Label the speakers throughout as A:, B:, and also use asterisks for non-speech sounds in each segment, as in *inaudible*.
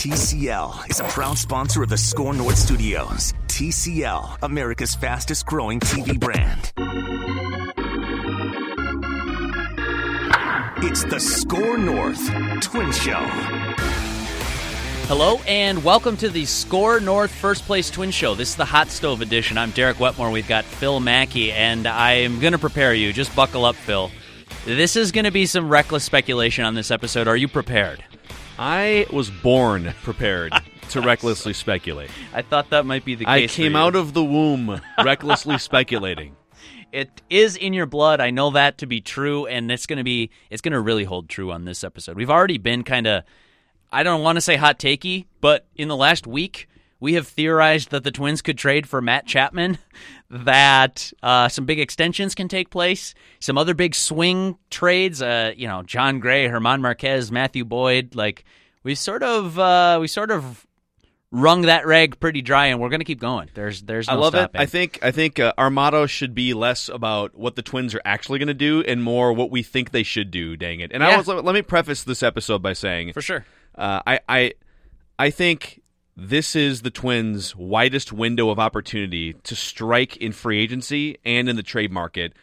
A: TCL is a proud sponsor of the SKOR North Studios. TCL, America's fastest growing TV brand. It's the SKOR North Twin Show.
B: Hello and welcome to the SKOR North First Place Twin Show. This is the Hot Stove Edition. I'm Derek Wetmore. We've got Phil Mackey, and I'm going to prepare you. Just buckle up, Phil. This is going to be some reckless speculation on this episode. Are you prepared?
C: I was born prepared to *laughs* recklessly speculate.
B: I thought that might be the case.
C: I
B: case.
C: came out of the womb *laughs* recklessly speculating.
B: it is in your blood. I know that to be true, and it's going to be it's going to really hold true on this episode. We've already been kind of I don't want to say hot takey, but in the last week we have theorized that the Twins could trade for Matt Chapman, that uh, some big extensions can take place, some other big swing trades. Uh, you know, Jon Gray, Germán Márquez, Matthew Boyd. Like we sort of uh, we sort of wrung that rag pretty dry, and we're going to keep going. There's there's no
C: I love
B: stopping.
C: it. I think I think uh, our motto should be less about what the Twins are actually going to do and more what we think they should do. Dang it! And I was, let me preface this episode by saying
B: for sure.
C: Uh, I, I, I think this is the Twins' widest window of opportunity to strike in free agency and in the trade market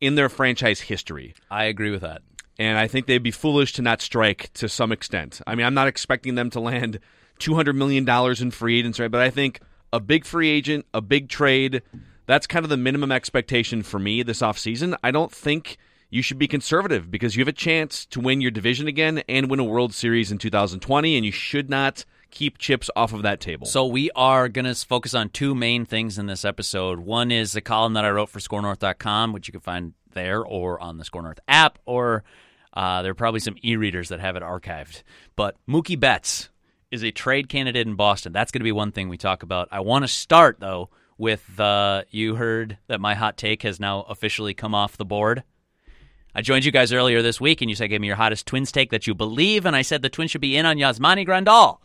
C: in their franchise history.
B: I agree with that.
C: And I think they'd be foolish to not strike to some extent. I mean, I'm not expecting them to land $200 million in free agency, but I think a big free agent, a big trade, that's kind of the minimum expectation for me this offseason. I don't think you should be conservative because you have a chance to win your division again and win a World Series in 2020, and you should not keep chips off of that table.
B: So we are going to focus on two main things in this episode. One is the column that I wrote for SKORNorth.com, which you can find there or on the SKOR North app, or uh, there are probably some e-readers that have it archived. But Mookie Betts is a trade candidate in Boston. That's going to be one thing we talk about. I want to start though with uh, you heard that my hot take has now officially come off the board. I joined you guys earlier this week, and you said, "Give me your hottest Twins take that you believe." And I said the Twins should be in on Yasmani Grandal,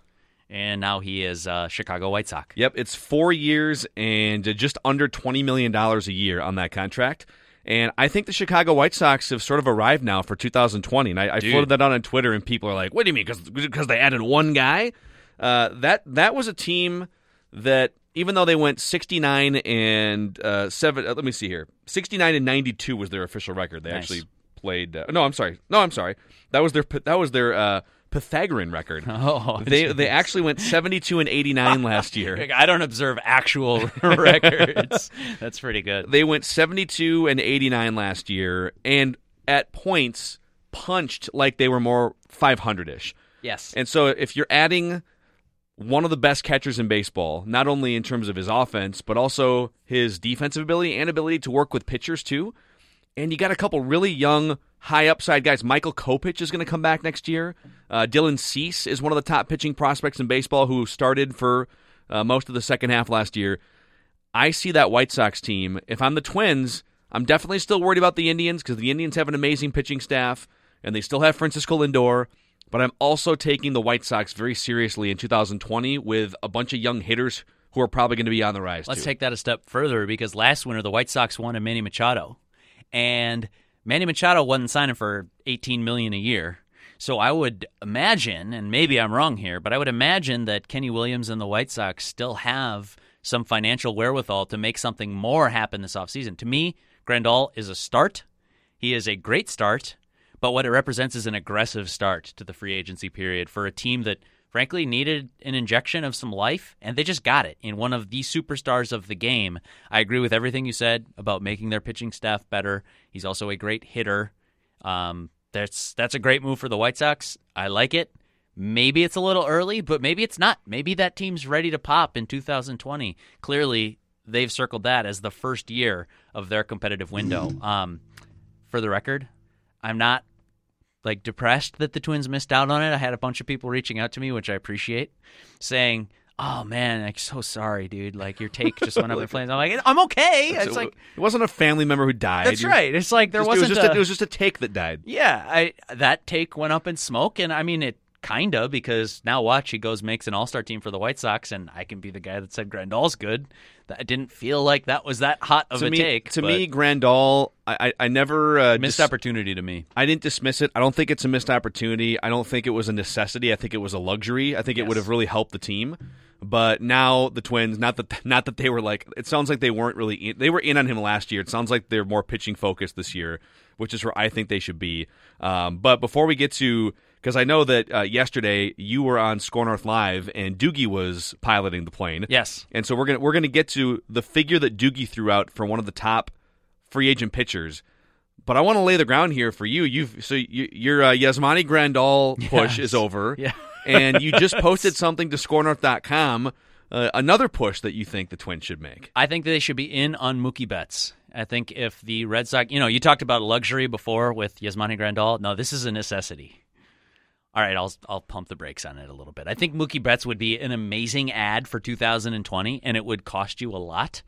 B: and now he is uh, Chicago White Sox.
C: Yep, it's four years and just under $20 million a year on that contract. And I think the Chicago White Sox have sort of arrived now for 2020. And I, I floated that out on Twitter, and people are like, what do you mean? Because they added one guy? Uh, that, that was a team that, even though they went 69 and uh, 7, uh, let me see here 69 and 92 was their official record. They
B: Nice.
C: actually played. Uh, no, I'm sorry. No, I'm sorry. That was their, that was their uh, Pythagorean record. *laughs*
B: Oh, *laughs*
C: They,
B: geez.
C: they actually went 72 and 89 last year. *laughs*
B: I don't observe actual records. That's pretty good.
C: They went 72 and 89 last year, and at points punched like they were more 500 ish.
B: Yes.
C: And so if you're adding one of the best catchers in baseball, not only in terms of his offense, but also his defensive ability and ability to work with pitchers too, and you got a couple really young, high upside guys. Michael Kopech is going to come back next year. Uh, Dylan Cease is one of the top pitching prospects in baseball who started for uh, most of the second half last year. I see that White Sox team. If I'm the Twins, I'm definitely still worried about the Indians because the Indians have an amazing pitching staff and they still have Francisco Lindor. But I'm also taking the White Sox very seriously in 2020 with a bunch of young hitters who are probably going to be on the rise.
B: Let's
C: too.
B: take that a step further because last winter the White Sox won a Manny Machado, and Manny Machado wasn't signing for 18 million a year. So I would imagine, and maybe I'm wrong here, but I would imagine that Kenny Williams and the White Sox still have some financial wherewithal to make something more happen this offseason. To me, Grandal is a start. He is a great start, but what it represents is an aggressive start to the free agency period for a team that frankly needed an injection of some life, and they just got it in one of the superstars of the game. I agree with everything you said about making their pitching staff better. He's also a great hitter. Um, that's that's a great move for the White Sox. I like it. Maybe it's a little early, but maybe it's not. Maybe that team's ready to pop in 2020. Clearly, they've circled that as the first year of their competitive window. Um, for the record, I'm not like depressed that the Twins missed out on it. I had a bunch of people reaching out to me, which I appreciate, saying, "Oh man, I'm so sorry, dude. Like your take just went up in *laughs* flames." I'm like, "I'm okay." It's like
C: it wasn't a family member who died.
B: that's
C: You-
B: right. It's like there
C: just-
B: wasn't
C: it was just
B: a,
C: a, it was just a take that died.
B: yeah, I that take went up in smoke, and I mean it kinda, because now watch he goes makes an All Star team for the White Sox, and I can be the guy that said Grandal's good. That didn't feel like that was that hot of
C: to
B: a
C: me,
B: take.
C: to me, Grandal, I, I, never uh,
B: missed
C: dis-
B: opportunity to me.
C: I didn't dismiss it. I don't think it's a missed opportunity. I don't think it was a necessity. I think it was a luxury. I think it would have really helped the team. But now the Twins, not that *laughs* not that they were like, it sounds like they weren't really in, they were in on him last year. It sounds like they're more pitching focused this year, which is where I think they should be. Um, but before we get to because I know that uh, yesterday you were on SKOR North Live and Doogie was piloting the plane.
B: Yes.
C: And so we're gonna we're gonna get to the figure that Doogie threw out for one of the top free agent pitchers. But I want to lay the ground here for you. You've so you, your uh, Yasmani Grandal push
B: Yes.
C: is over, *laughs*
B: Yeah.
C: And you just *laughs* posted something to SKORNorth.com. Uh, another push that you think the Twins should make.
B: I think they should be in on Mookie Betts. I think if the Red Sox, you know, you talked about luxury before with Yasmani Grandal. No, this is a necessity. All right, I'll I'll pump the brakes on it a little bit. I think Mookie Betts would be an amazing ad for 2020, and it would cost you a lot.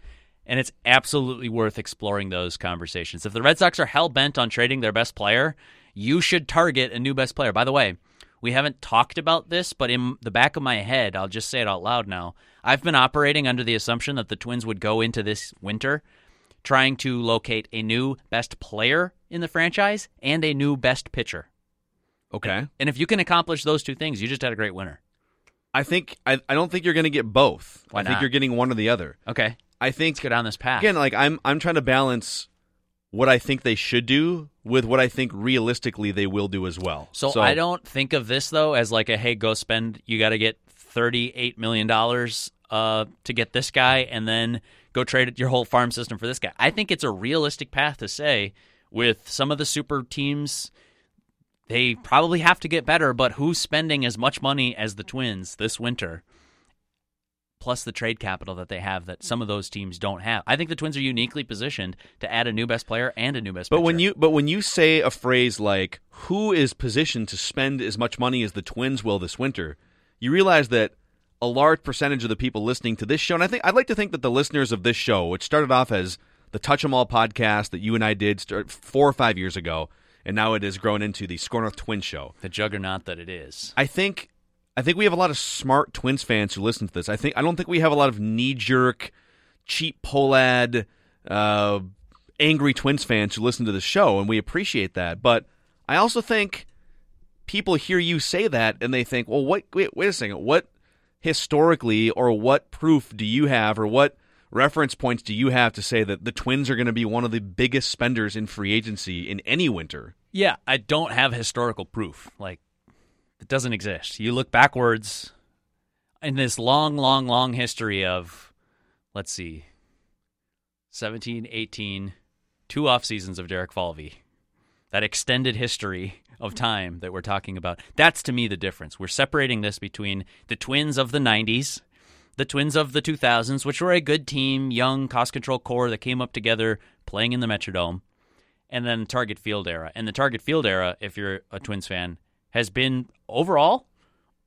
B: And it's absolutely worth exploring those conversations. If the Red Sox are hell bent on trading their best player, you should target a new best player. By the way, we haven't talked about this, but in the back of my head, I'll just say it out loud now. I've been operating under the assumption that the Twins would go into this winter trying to locate a new best player in the franchise and a new best pitcher.
C: Okay,
B: And if you can accomplish those two things, you just had a great winter.
C: I think I, I don't think you're going to get both.
B: Why
C: I think
B: not?
C: you're getting one or the other.
B: Okay,
C: I think
B: let's go down this path.
C: again, like I'm I'm trying to balance what I think they should do with what I think realistically they will do as well.
B: So, I don't think of this though as like a hey, go spend. You got to get thirty-eight million dollars uh, to get this guy, and then go trade your whole farm system for this guy. I think it's a realistic path to say with some of the super teams. They probably have to get better, but who's spending as much money as the Twins this winter? Plus the trade capital that they have that some of those teams don't have. I think the Twins are uniquely positioned to add a new best player and a new best
C: But
B: pitcher.
C: when you but when you say a phrase like "Who is positioned to spend as much money as the Twins will this winter," you realize that a large percentage of the people listening to this show, and I think I'd like to think that the listeners of this show, which started off as the Touch 'Em All podcast that you and I did start four or five years ago, and now it has grown into the SKOR North Twin Show.
B: the juggernaut that it is.
C: I think I think we have a lot of smart Twins fans who listen to this. I think I don't think we have a lot of knee jerk, cheap polad, uh, angry Twins fans who listen to the show, and we appreciate that. But I also think people hear you say that and they think, well, what? Wait, wait a second. What historically or what proof do you have, or what reference points do you have to say that the Twins are going to be one of the biggest spenders in free agency in any winter?
B: Yeah, I don't have historical proof. Like, it doesn't exist. You look backwards in this long, long, long history of, let's see, 17, 18, two off seasons of Derek Falvey. That extended history of time that we're talking about. That's to me the difference. We're separating this between the twins of the 90s, the twins of the 2000s, which were a good team, young, cost control core that came up together playing in the Metrodome and then Target Field era. And the Target Field era, if you're a Twins fan, has been overall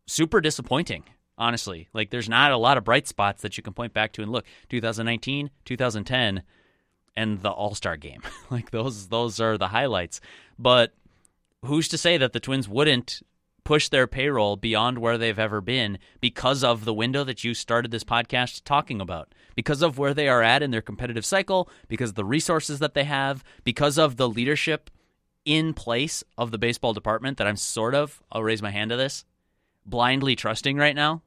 B: super disappointing. Honestly, like there's not a lot of bright spots that you can point back to and look. 2019, 2010, and the All Star game, *laughs* like those those are the highlights. But who's to say that the Twins wouldn't push their payroll beyond where they've ever been because of the window that you started this podcast talking about, because of where they are at in their competitive cycle, because of the resources that they have, because of the leadership in place of the baseball department that I'm sort of, I'll raise my hand to this, blindly trusting right now.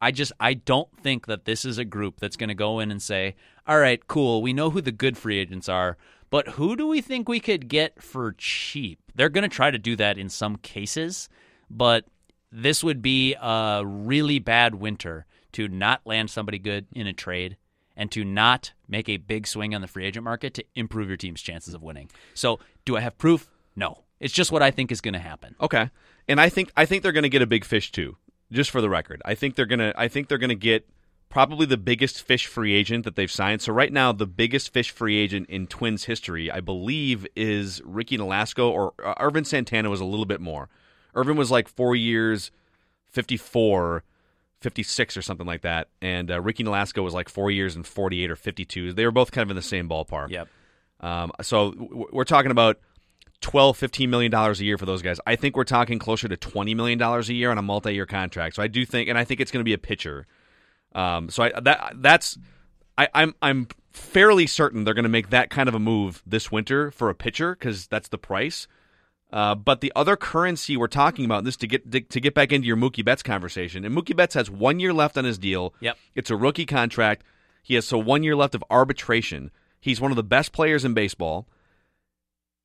B: I just I don't think that this is a group that's going to go in and say, "All right, cool, we know who the good free agents are, but who do we think we could get for cheap?" They're going to try to do that in some cases, but this would be a really bad winter to not land somebody good in a trade and to not make a big swing on the free agent market to improve your team's chances of winning. So, do I have proof? No. It's just what I think is going to happen.
C: Okay, and I think I think they're going to get a big fish too. Just for the record, I think they're gonna I think they're gonna get probably the biggest fish free agent that they've signed. So right now, the biggest fish free agent in Twins history, I believe, is Ricky Nolasco or uh, Ervin Santana was a little bit more. Ervin was like four years, 54, 56 or something like that, and uh, Ricky Nolasco was like four years and 48 or 52. They were both kind of in the same ballpark.
B: Yep.
C: Um, so w- we're talking about 12 15 million dollars a year for those guys. I think we're talking closer to 20 million dollars a year on a multi-year contract. So I do think and I think it's going to be a pitcher. Um, so I that that's I, I'm I'm fairly certain they're going to make that kind of a move this winter for a pitcher because that's the price. Uh, but the other currency we're talking about this to get to get back into your Mookie Betts conversation, and Mookie Betts has one year left on his deal.
B: Yep.
C: It's a rookie contract. He has so one year left of arbitration. He's one of the best players in baseball.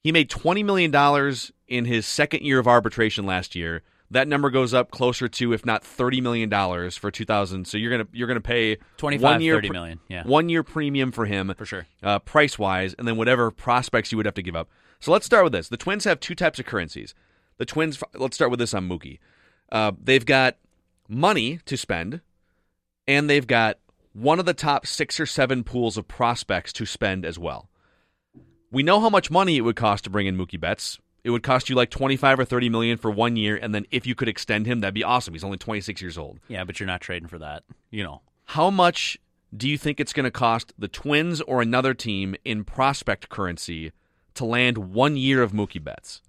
C: He made twenty million dollars in his second year of arbitration last year. That number goes up closer to, if not thirty million dollars for two thousand. So you're gonna you're gonna pay
B: 25,
C: one year
B: 30 yeah.
C: one year premium for him
B: For sure.
C: uh, price wise, and then whatever prospects you would have to give up. So let's start with this. The Twins have two types of currencies. The Twins. Let's start with this on Mookie. Uh, they've got money to spend, and they've got one of the top six or seven pools of prospects to spend as well. We know how much money it would cost to bring in Mookie Betts. It would cost you like twenty-five or thirty million for one year, and then if you could extend him, that'd be awesome. He's only twenty-six years old.
B: Yeah, but you're not trading for that. You know.
C: How much do you think it's going to cost the Twins or another team in prospect currency to land one year of Mookie Betts?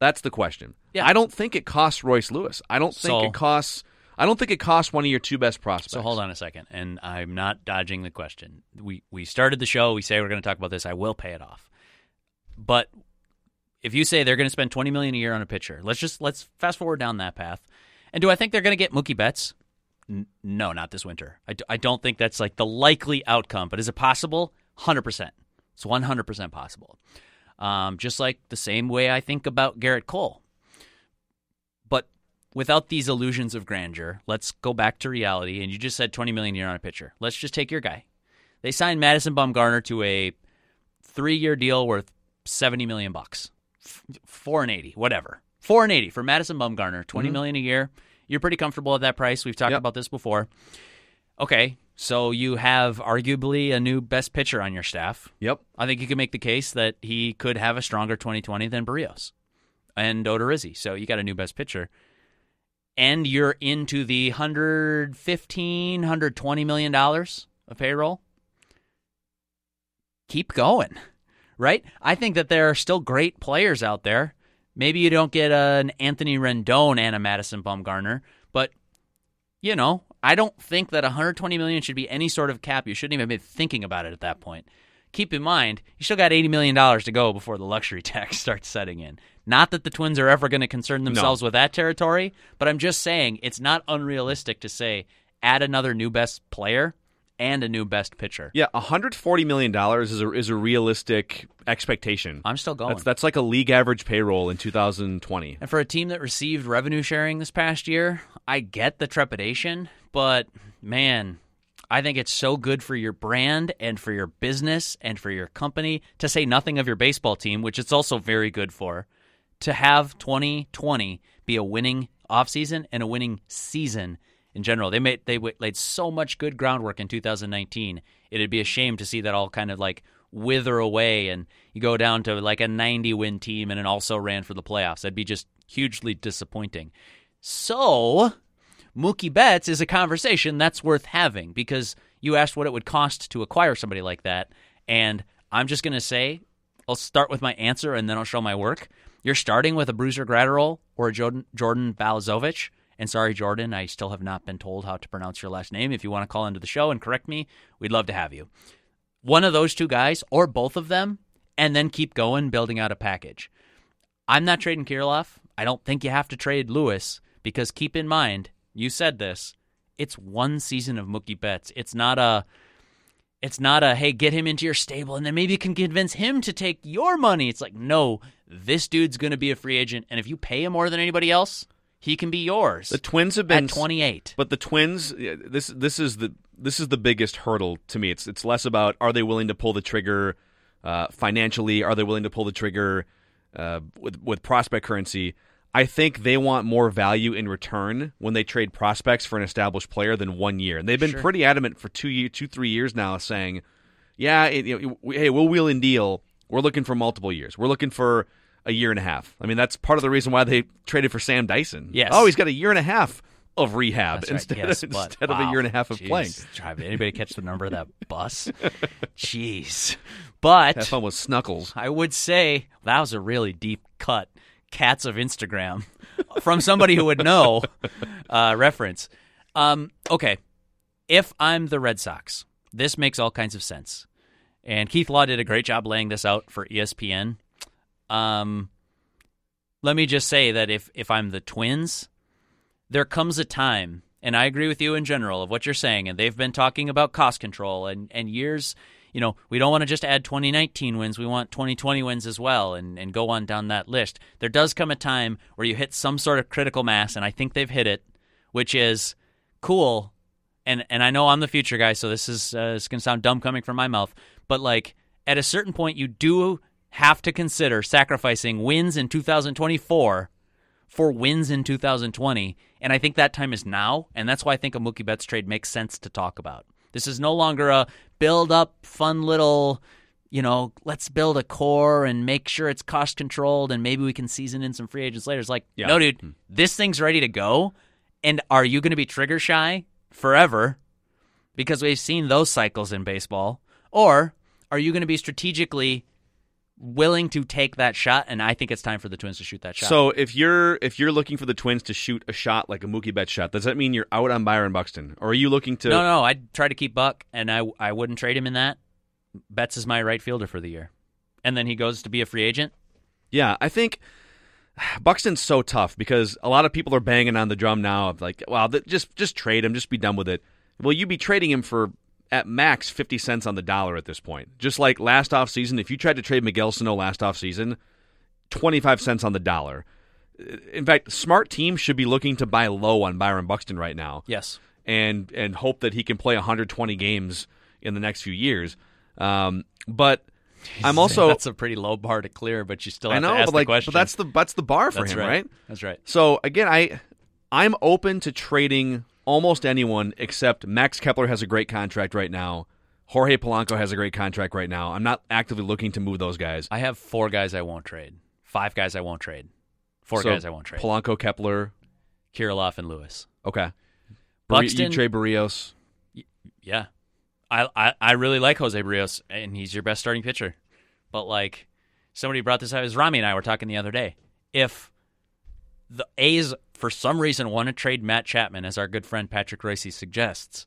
C: That's the question.
B: Yeah.
C: I don't think it costs Royce Lewis. I don't think
B: So-
C: it costs. I don't think it costs one of your two best prospects.
B: So hold on a second, and I'm not dodging the question. We we started the show. We say we're going to talk about this. I will pay it off. But if you say they're going to spend 20 million a year on a pitcher, let's just let's fast forward down that path. And do I think they're going to get Mookie Betts? N- no, not this winter. I, d- I don't think that's like the likely outcome. But is it possible? 100%. It's 100% possible. Um, just like the same way I think about Gerrit Cole. But without these illusions of grandeur, let's go back to reality. And you just said 20 million a year on a pitcher. Let's just take your guy. They signed Madison Bumgarner to a three-year deal worth 70 million bucks, four and 80, whatever. Four and 80 for Madison Bumgarner, 20 million a year. You're pretty comfortable at that price. We've talked
C: Yep.
B: about this before. Okay, so you have arguably a new best pitcher on your staff.
C: Yep.
B: I think you could make the case that he could have a stronger 2020 than Berrios and Odorizzi. So you got a new best pitcher. And you're into the 115, 120 million dollars of payroll. Keep going. Right? I think that there are still great players out there. Maybe you don't get an Anthony Rendon and a Madison Bumgarner, but you know, I don't think that 120 million should be any sort of cap. You shouldn't even be thinking about it at that point. Keep in mind, you still got 80 million dollars to go before the luxury *laughs* tax starts setting in. Not that the Twins are ever going to concern themselves with that territory, but I'm just saying it's not unrealistic to say add another new best player and a new best pitcher.
C: Yeah, 140 million dollars is a is a realistic expectation.
B: I'm still going.
C: That's that's like a league average payroll in 2020.
B: And for a team that received revenue sharing this past year, I get the trepidation, but man, I think it's so good for your brand and for your business and for your company, to say nothing of your baseball team, which it's also very good for, to have 2020 be a winning offseason and a winning season in general. They made they laid so much good groundwork in 2019. It'd be a shame to see that all kind of like wither away and you go down to like a 90 win team and it also ran for the playoffs. That'd be just hugely disappointing. So, Mookie Betts is a conversation that's worth having because you asked what it would cost to acquire somebody like that. And I'm just going to say, I'll start with my answer and then I'll show my work. You're starting with a Brusdar Graterol or a Jordan, Jordan Balazovic. And sorry, Jordan, I still have not been told how to pronounce your last name. If you want to call into the show and correct me, we'd love to have you. One of those two guys or both of them, and then keep going, building out a package. I'm not trading Kirilloff. I don't think you have to trade Lewis because keep in mind, you said this, it's one season of Mookie Betts. It's not a it's not a hey, get him into your stable and then maybe you can convince him to take your money. It's like, no, this dude's going to be a free agent and if you pay him more than anybody else, he can be yours.
C: The Twins have been
B: at 28.
C: But the Twins, this this is the this is the biggest hurdle to me. It's it's less about are they willing to pull the trigger uh, financially? Are they willing to pull the trigger uh, with with prospect currency? I think they want more value in return when they trade prospects for an established player than one year. And they've been
B: Sure.
C: pretty adamant for two year, two three years now, saying, "Yeah, it, you know, we- hey, we'll wheel and deal. We're looking for multiple years. We're looking for." A year and a half. I mean, that's part of the reason why they traded for Sam Dyson.
B: Yes.
C: Oh, he's got a year and a half. of rehab
B: right.
C: instead,
B: yes, *laughs*
C: of, instead of a year and a half of
B: Jeez.
C: playing.
B: Try- Anybody catch the number of that *laughs* bus? Jeez. But
C: Have fun with Snuckles.
B: I would say that was a really deep cut. Cats of Instagram from somebody who would know uh, reference. Um, okay, if I'm the Red Sox, this makes all kinds of sense. And Keith Law did a great job laying this out for ESPN. Um, let me just say that if if I'm the Twins, there comes a time, and I agree with you in general of what you're saying, and they've been talking about cost control and, and years. You know, we don't want to just add 2019 wins, we want 2020 wins as well, and, and go on down that list. There does come a time where you hit some sort of critical mass, and I think they've hit it, which is cool. And and I know I'm the future guy, so this is uh, it's gonna sound dumb coming from my mouth, but like at a certain point, you do have to consider sacrificing wins in 2024 for wins in 2020. And I think that time is now. And that's why I think a Mookie Betts trade makes sense to talk about. This is no longer a build up, fun little, you know, let's build a core and make sure it's cost controlled and maybe we can season in some free agents later. It's like,
C: Yeah.
B: no, dude, hmm. this thing's ready to go. And are you going to be trigger shy forever? Because we've seen those cycles in baseball. Or are you going to be strategically willing to take that shot? And I think it's time for the Twins to shoot that shot.
C: So if you're if you're looking for the Twins to shoot a shot like a Mookie Betts shot, does that mean you're out on Byron Buxton, or are you looking to?
B: No, no, I'd try to keep Buck, and I I wouldn't trade him in that. Betts is my right fielder for the year, and then he goes to be a free agent.
C: Yeah, I think Buxton's so tough because a lot of people are banging on the drum now of like, well, just just trade him, just be done with it. Well, you'd be trading him for at max fifty cents on the dollar at this point. Just like last off season, if you tried to trade Miguel Sano last off season, twenty five cents on the dollar. In fact, smart teams should be looking to buy low on Byron Buxton right now.
B: Yes,
C: and and hope that he can play 120 games in the next few years. Um, but I'm also
B: that's a pretty low bar to clear, but you still
C: I
B: have
C: know,
B: to ask
C: but like,
B: the question.
C: but that's the that's the bar for
B: That's
C: him,
B: right.
C: right?
B: That's right.
C: So again, I I'm open to trading almost anyone except Max Kepler has a great contract right now. Jorge Polanco has a great contract right now. I'm not actively looking to move those guys.
B: I have four guys I won't trade. Five guys I won't trade. Four
C: So,
B: guys I won't trade.
C: Polanco, Kepler,
B: Kirilloff and Lewis.
C: okay.
B: Buxton-
C: you trade Berrios.
B: Yeah, I, I I really like Jose Berrios, and he's your best starting pitcher. But like somebody brought this up, it was Rami and I were talking the other day. If the A's for some reason want to trade Matt Chapman, as our good friend Patrick Royce suggests,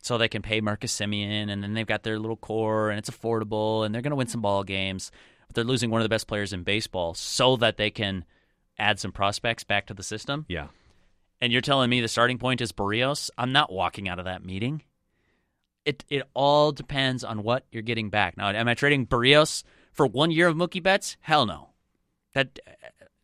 B: so they can pay Marcus Semien, and then they've got their little core, and it's affordable, and they're going to win some ball games. But they're losing one of the best players in baseball, so that they can add some prospects back to the system.
C: Yeah.
B: And you're telling me the starting point is Berrios? I'm not walking out of that meeting. It it all depends on what you're getting back. Now, am I trading Berrios for one year of Mookie Betts? Hell no. That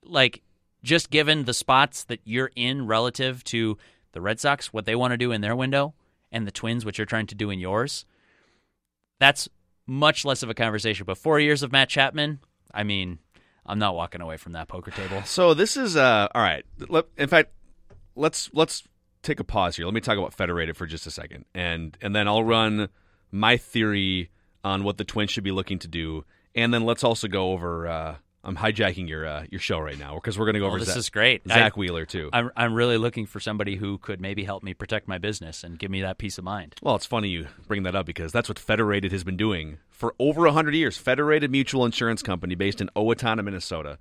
B: like just given the spots that you're in relative to the Red Sox, what they want to do in their window, and the Twins, what you're trying to do in yours, that's much less of a conversation. But four years of Matt Chapman, I mean, I'm not walking away from that poker table. *sighs*
C: So this is uh all right. In fact, let's let's take a pause here. Let me talk about Federated for just a second, and and then I'll run my theory on what the Twins should be looking to do, and then let's also go over. Uh, I'm hijacking your uh, your show right now because we're going to go
B: Oh,
C: over
B: this
C: Zach,
B: is great.
C: Zach
B: I-
C: Wheeler too.
B: I'm I'm really looking for somebody who could maybe help me protect my business and give me that peace of mind.
C: Well, it's funny you bring that up because that's what Federated has been doing for over 100 years. Federated Mutual Insurance Company, based in Owatonna, Minnesota,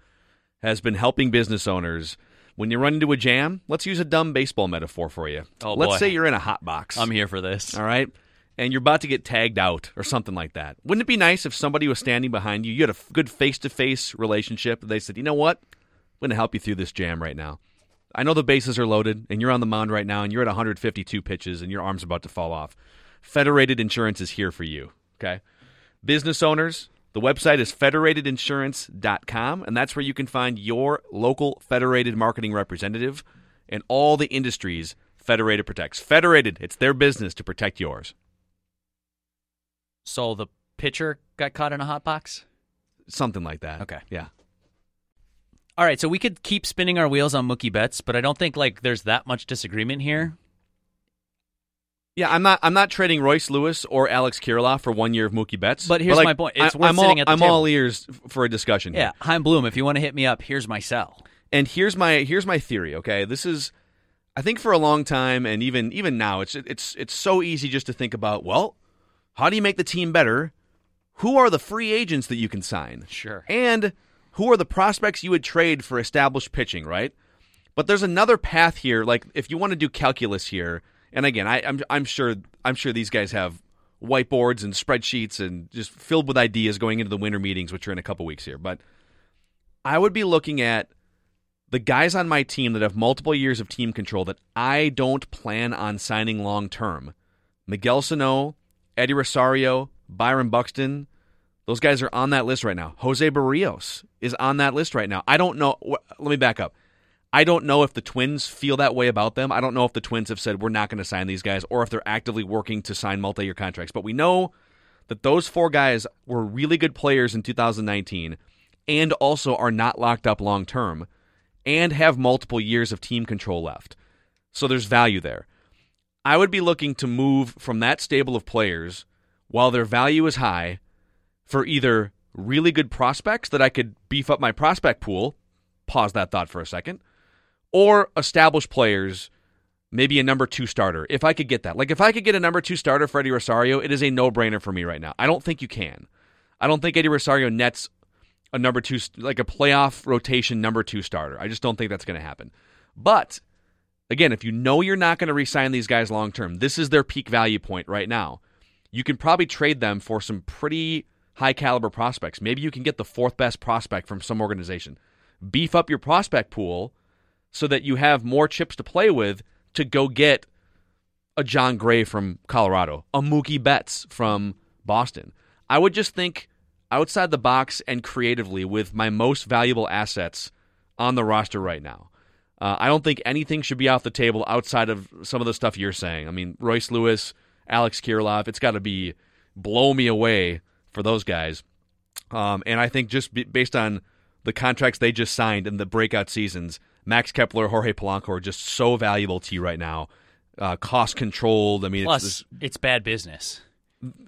C: has been helping business owners. When you run into a jam, let's use a dumb baseball metaphor for you.
B: Oh,
C: let's
B: boy.
C: say you're in a hot box.
B: I'm here for this.
C: all right? And you're about to get tagged out or something like that. Wouldn't it be nice if somebody was standing behind you, you had a good face to face relationship, they said, you know what? I'm going to help you through this jam right now. I know the bases are loaded and you're on the mound right now and you're at 152 pitches and your arm's about to fall off. Federated Insurance is here for you, okay? Business owners, the website is federatedinsurance.com, and that's where you can find your local Federated marketing representative and all the industries Federated protects. Federated, it's their business to protect yours.
B: So the pitcher got caught in a hot box.
C: Something like that.
B: Okay.
C: Yeah.
B: All right, so we could keep spinning our wheels on Mookie Betts, but I don't think like there's that much disagreement here.
C: Yeah, I'm not. I'm not trading Royce Lewis or Alex Kirilloff for one year of Mookie Betts.
B: But here's
C: like,
B: my point. It's
C: I,
B: worth
C: I'm
B: sitting
C: all,
B: at the
C: I'm
B: table.
C: all ears for a discussion. here.
B: Yeah, Chaim Bloom, if you want to hit me up, here's my cell.
C: And here's my here's my theory. Okay, this is I think for a long time, and even even now, it's it's it's so easy just to think about. Well, how do you make the team better? Who are the free agents that you can sign?
B: Sure.
C: And who are the prospects you would trade for established pitching? Right. But there's another path here. Like if you want to do calculus here, and again, I, I'm I'm sure I'm sure these guys have whiteboards and spreadsheets and just filled with ideas going into the winter meetings, which are in a couple weeks here. But I would be looking at the guys on my team that have multiple years of team control that I don't plan on signing long term. Miguel Sano, Eddie Rosario, Byron Buxton, those guys are on that list right now. Jose Berrios is on that list right now. I don't know. Let me back up. I don't know if the Twins feel that way about them. I don't know if the Twins have said we're not going to sign these guys or if they're actively working to sign multi year contracts. But we know that those four guys were really good players in 2019 and also are not locked up long term and have multiple years of team control left. So there's value there. I would be looking to move from that stable of players while their value is high for either really good prospects that I could beef up my prospect pool, pause that thought for a second, or established players, maybe a number two starter. If I could get that, like if I could get a number two starter for Eddie Rosario, it is a no brainer for me right now. I don't think you can. I don't think Eddie Rosario nets a number two, like a playoff rotation number two starter. I just don't think that's going to happen. But again, if you know you're not going to re-sign these guys long term, this is their peak value point right now. You can probably trade them for some pretty high caliber prospects. Maybe you can get the fourth best prospect from some organization. Beef up your prospect pool so that you have more chips to play with to go get a Jon Gray from Colorado, a Mookie Betts from Boston. I would just think outside the box and creatively with my most valuable assets on the roster right now. Uh, I don't think anything should be off the table outside of some of the stuff you're saying. I mean, Royce Lewis, Alex Kirilloff, it's got to be blow me away for those guys. Um, and I think just be, based on the contracts they just signed in the breakout seasons, Max Kepler, Jorge Polanco are just so valuable to you right now. Uh, cost controlled. I mean,
B: plus
C: it's,
B: it's, bad business.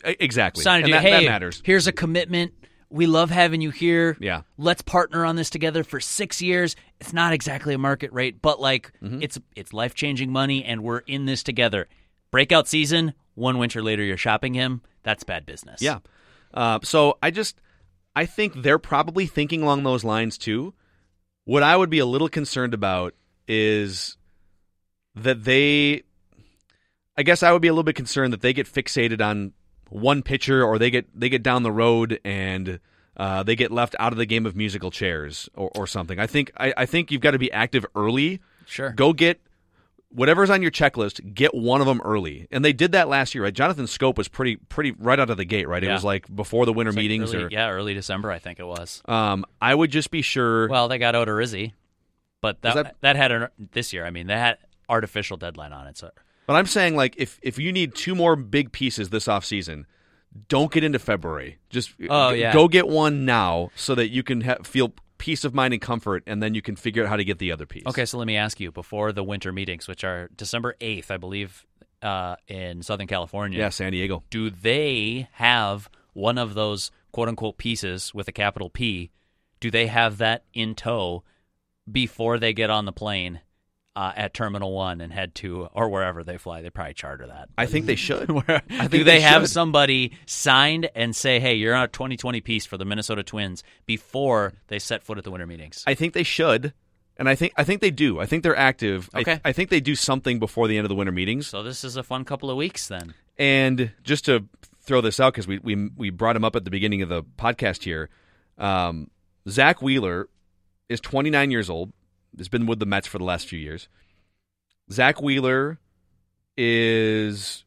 C: Exactly,
B: Signing
C: and
B: you,
C: that,
B: hey,
C: that matters.
B: Here's a commitment. We love having you here.
C: Yeah.
B: Let's partner on this together for six years. It's not exactly a market rate, but like
C: Mm-hmm.
B: it's it's life changing money, and we're in this together. Breakout season. One winter later, you're shopping him. That's bad business.
C: Yeah. Uh, so I just I think they're probably thinking along those lines too. What I would be a little concerned about is that they I guess I would be a little bit concerned that they get fixated on one pitcher or they get they get down the road and uh, they get left out of the game of musical chairs or, or something. I think I, I think you've got to be active early.
B: Sure.
C: Go get whatever's on your checklist. Get one of them early, and they did that last year. Right? Jonathan Schoop was pretty pretty right out of the gate. Right? It was like before the winter
B: like
C: meetings
B: early-
C: or
B: yeah, early December, I think it was.
C: um, I would just be sure.
B: Well, they got Odorizzi, but that that,
C: that-
B: had an this year. I mean, they had artificial deadline on it. So
C: but I'm saying like if if you need two more big pieces this offseason, don't get into February. Just
B: Oh,
C: g-
B: yeah.
C: go get one now so that you can ha- feel peace of mind and comfort, and then you can figure out how to get the other piece.
B: okay, so let me ask you: before the winter meetings, which are December eighth, I believe, uh, in Southern California,
C: Yeah, San Diego.
B: do they have one of those quote unquote pieces with a capital P? Do they have that in tow before they get on the plane uh, at Terminal One and head to or wherever they fly? They probably charter that.
C: I think they should. *laughs*
B: Where-
C: I think
B: do they, have
C: should.
B: somebody signed and say, "Hey, you're on a 2020 piece for the Minnesota Twins" before they set foot at the winter meetings?
C: I think they should, and I think I think they do. I think they're active. I-
B: Okay.
C: I, think they do something before the end of the winter meetings.
B: so this is a fun couple of weeks then.
C: And just to throw this out because we, we we brought him up at the beginning of the podcast here, um, Zach Wheeler is 29 years old. Has been with the Mets for the last few years. Zach Wheeler is,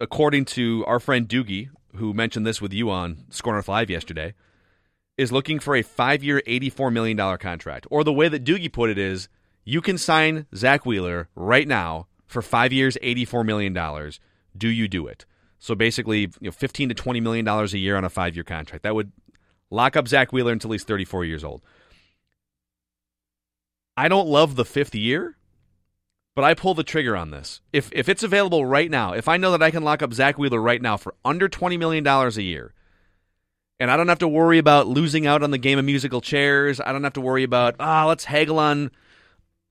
C: according to our friend Doogie, who mentioned this with you on SKOR Live yesterday, is looking for a five-year, $84 million contract. Or the way that Doogie put it is, you can sign Zach Wheeler right now for five years, $84 million. Do you do it? So basically, you know, 15 to $20 million a year on a five-year contract. That would lock up Zach Wheeler until he's 34 years old. I don't love the fifth year, but I pull the trigger on this. If if it's available right now, if I know that I can lock up Zach Wheeler right now for under twenty million dollars a year, and I don't have to worry about losing out on the game of musical chairs, I don't have to worry about ah, let's haggle on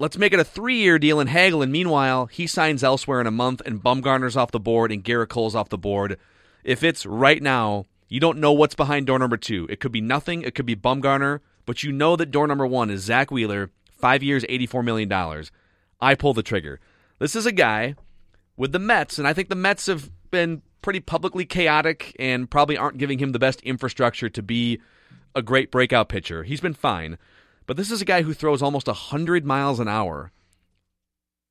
C: let's make it a three year deal and haggle. And meanwhile, he signs elsewhere in a month, and Bumgarner's off the board, and Gerrit Cole's off the board. If it's right now, you don't know what's behind door number two. It could be nothing. It could be Bumgarner, but you know that door number one is Zach Wheeler, five years, $84 million. I pull the trigger. This is a guy with the Mets, and I think the Mets have been pretty publicly chaotic and probably aren't giving him the best infrastructure to be a great breakout pitcher. He's been fine. But this is a guy who throws almost 100 miles an hour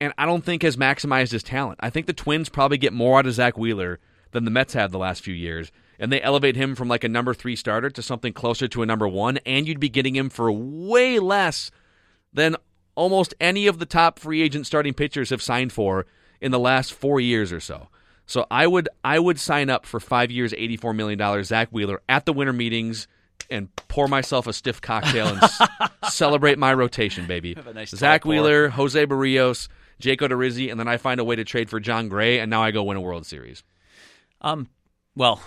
C: and I don't think has maximized his talent. I think the Twins probably get more out of Zach Wheeler than the Mets have the last few years. And they elevate him from like a number three starter to something closer to a number one, and you'd be getting him for way less than almost any of the top free agent starting pitchers have signed for in the last four years or so. So I would I would sign up for five years, eighty four million dollars, Zach Wheeler at the winter meetings and pour myself a stiff cocktail and s- *laughs* celebrate my rotation, baby.
B: nice
C: Zach
B: tall pour.
C: Wheeler, Jose Berrios, Jake Odorizzi, and then I find a way to trade for Jon Gray, and now I go win a World Series.
B: Um, well,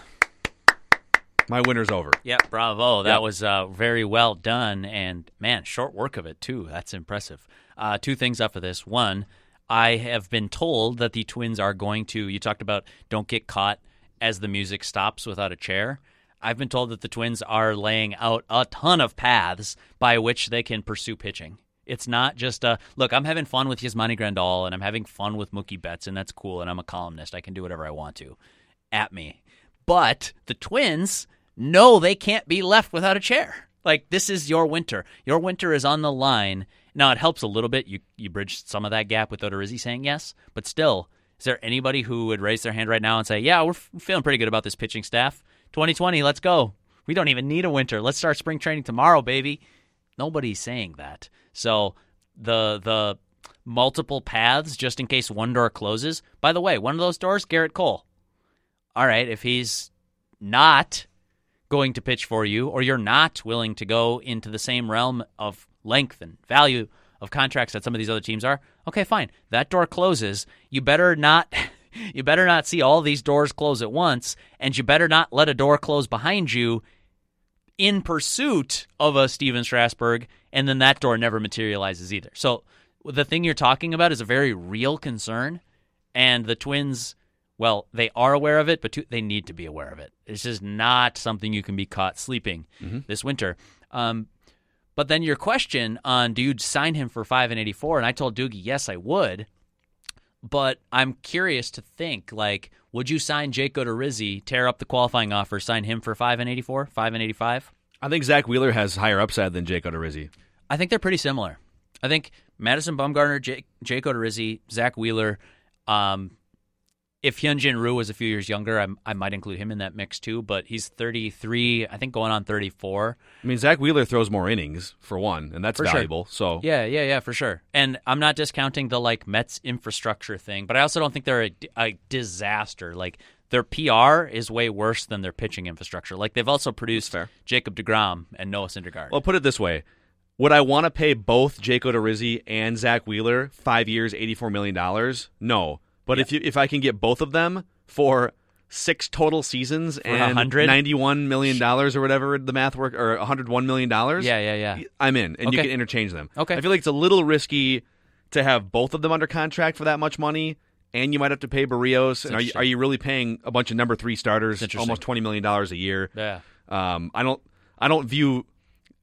C: My winter's over.
B: yeah, bravo. That
C: Yeah.
B: was uh, very well done, and man, short work of it too. That's impressive. Uh, two things up for this. One, I have been told that the Twins are going to. You talked about don't get caught as the music stops without a chair. I've been told that the Twins are laying out a ton of paths by which they can pursue pitching. It's not just a look. I'm having fun with Yasmani Grandal and I'm having fun with Mookie Betts, and that's cool. And I'm a columnist. I can do whatever I want to. At me, but the Twins know they can't be left without a chair. Like this is your winter. Your winter is on the line. Now it helps a little bit. You you bridged some of that gap with Odorizzi saying yes, but still, is there anybody who would raise their hand right now and say, "Yeah, we're f- feeling pretty good about this pitching staff. 2020, let's go. We don't even need a winter. Let's start spring training tomorrow, baby." Nobody's saying that. So the the multiple paths just in case one door closes. By the way, one of those doors, Gerrit Cole all right, if he's not going to pitch for you, or you're not willing to go into the same realm of length and value of contracts that some of these other teams are, okay, fine. That door closes. You better not. *laughs* You better not see all these doors close at once, and you better not let a door close behind you in pursuit of a Stephen Strasburg, and then that door never materializes either. So the thing you're talking about is a very real concern, and the Twins well, they are aware of it, but too, they need to be aware of it. This is not something you can be caught sleeping this winter. Um, but then your question on do you sign him for five and eighty four? And I told Doogie yes, I would. But I'm curious to think like, would you sign Jake Odorizzi, tear up the qualifying offer, sign him for five and eighty four, five and eighty five?
C: I think Zach Wheeler has higher upside than Jake Odorizzi.
B: I think they're pretty similar. I think Madison Bumgarner, Jake, Jake Odorizzi, Zach Wheeler. Um, if Hyunjin Ryu was a few years younger, I, I might include him in that mix too. But he's 33, I think, going on 34.
C: I mean, Zach Wheeler throws more innings for one, and that's
B: For sure.
C: valuable. So
B: Yeah, yeah, yeah, for sure. And I'm not discounting the like Mets infrastructure thing, but I also don't think they're a, a disaster. Like their PR is way worse than their pitching infrastructure. Like they've also produced
C: fair.
B: Jacob Degrom and Noah Syndergaard.
C: Well, put it this way: Would I want to pay both Jake Odorizzi and Zach Wheeler five years, eighty-four million dollars? No. But if you, if I can get both of them for six total seasons and
B: 100?
C: ninety-one million dollars or whatever the math work, or one hundred one million dollars,
B: yeah, yeah, yeah.
C: I'm in, and you can interchange them.
B: Okay.
C: I feel like it's a little risky to have both of them under contract for that much money, and you might have to pay Berrios. And are you, are you really paying a bunch of number three starters
B: interesting.
C: almost twenty million dollars a year?
B: Yeah.
C: Um, I don't I don't view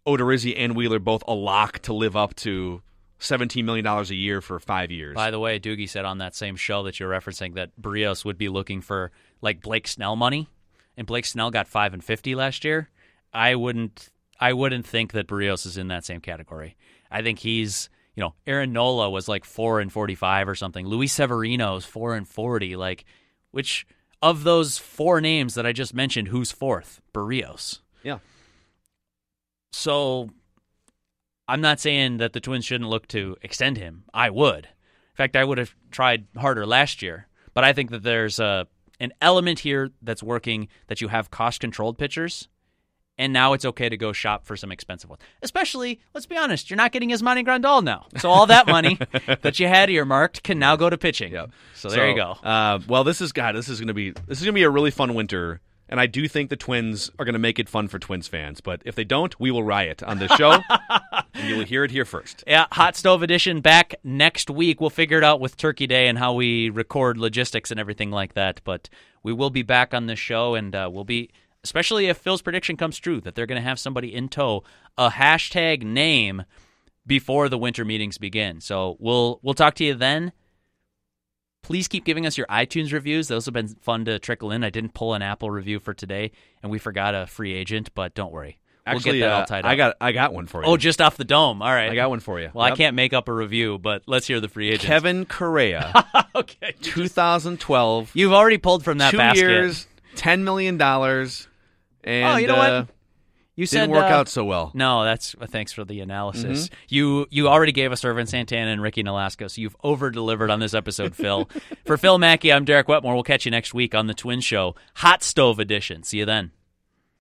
C: Odorizzi and Wheeler both a lock to live up to seventeen million dollars a year for five years.
B: By the way, Doogie said on that same show that you're referencing that Berrios would be looking for like Blake Snell money, and Blake Snell got five and fifty last year. I wouldn't, I wouldn't think that Berrios is in that same category. I think he's, you know, Aaron Nola was like four and forty-five or something. Luis Severino's four and forty. Like, which of those four names that I just mentioned, who's fourth? Berrios.
C: yeah,
B: So I'm not saying that the Twins shouldn't look to extend him. I would. In fact, I would have tried harder last year. But I think that there's a an element here that's working that you have cost controlled pitchers. And now it's okay to go shop for some expensive ones. Especially, let's be honest, you're not getting as Yasmani Grandal now. So all that money *laughs* that you had earmarked can now go to pitching.
C: Yep.
B: So there you go.
C: Uh, well, this is God. This is gonna be this is gonna be a really fun winter, and I do think the Twins are gonna make it fun for Twins fans. But if they don't, we will riot on this show. *laughs* and you'll hear it here first. *laughs*
B: Yeah, Hot Stove Edition back next week. We'll figure it out with Turkey Day and how we record logistics and everything like that. But we will be back on this show, and uh, we'll be, especially if Phil's prediction comes true, that they're going to have somebody in tow, a hashtag name before the winter meetings begin. So we'll we'll talk to you then. Please keep giving us your iTunes reviews. Those have been fun to trickle in. I didn't pull an Apple review for today, and we forgot a free agent, but don't worry. We'll
C: Actually,
B: get that all
C: uh,
B: tied up.
C: I got I got one for you.
B: oh, just off the dome. All right.
C: I got one for you.
B: Well, I can't make up a review, but let's hear the free agent.
C: Kevin Correia, *laughs*
B: okay. *laughs*
C: 2012,
B: You've already pulled from that
C: two
B: basket.
C: years, ten million dollars, and
B: Oh, you know what?
C: uh,
B: You
C: didn't
B: said
C: work
B: uh,
C: out so well.
B: No, that's uh, thanks for the analysis.
C: Mm-hmm.
B: You you already gave us Ervin Santana and Ricky Nolasco, so you've over delivered on this episode, Phil. *laughs* for Phil Mackey, I'm Derek Wetmore. We'll catch you next week on the Twin Show, Hot Stove Edition. See you then.